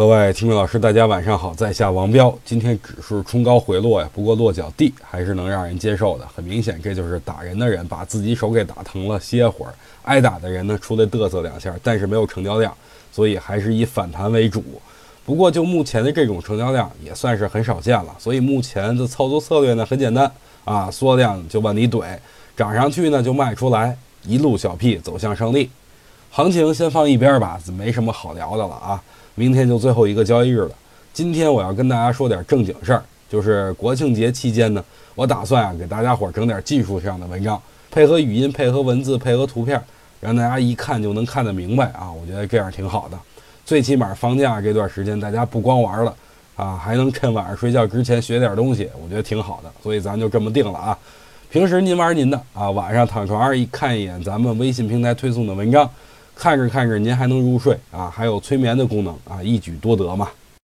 各位听众老师，大家晚上好，在下王彪。今天指数冲高回落呀，不过落脚地还是能让人接受的。很明显，这就是打人的人把自己手给打疼了，歇会儿；挨打的人呢，出来嘚瑟两下，但是没有成交量，所以还是以反弹为主。不过就目前的这种成交量，也算是很少见了。所以目前的操作策略呢，很简单啊，缩量就往里怼，涨上去呢就卖出来，一路小 P 走向胜利。行情先放一边吧，没什么好聊的了啊。明天就最后一个交易日了，今天我要跟大家说点正经事儿，就是国庆节期间呢，我打算啊给大家伙儿整点技术上的文章，配合语音、配合文字、配合图片，让大家一看就能看得明白啊！我觉得这样挺好的，最起码放假这段时间大家不光玩了啊，还能趁晚上睡觉之前学点东西，我觉得挺好的，所以咱就这么定了啊。平时您玩您的啊，晚上躺床上一看一眼咱们微信平台推送的文章。看着看着，您还能入睡啊？还有催眠的功能啊，一举多得嘛。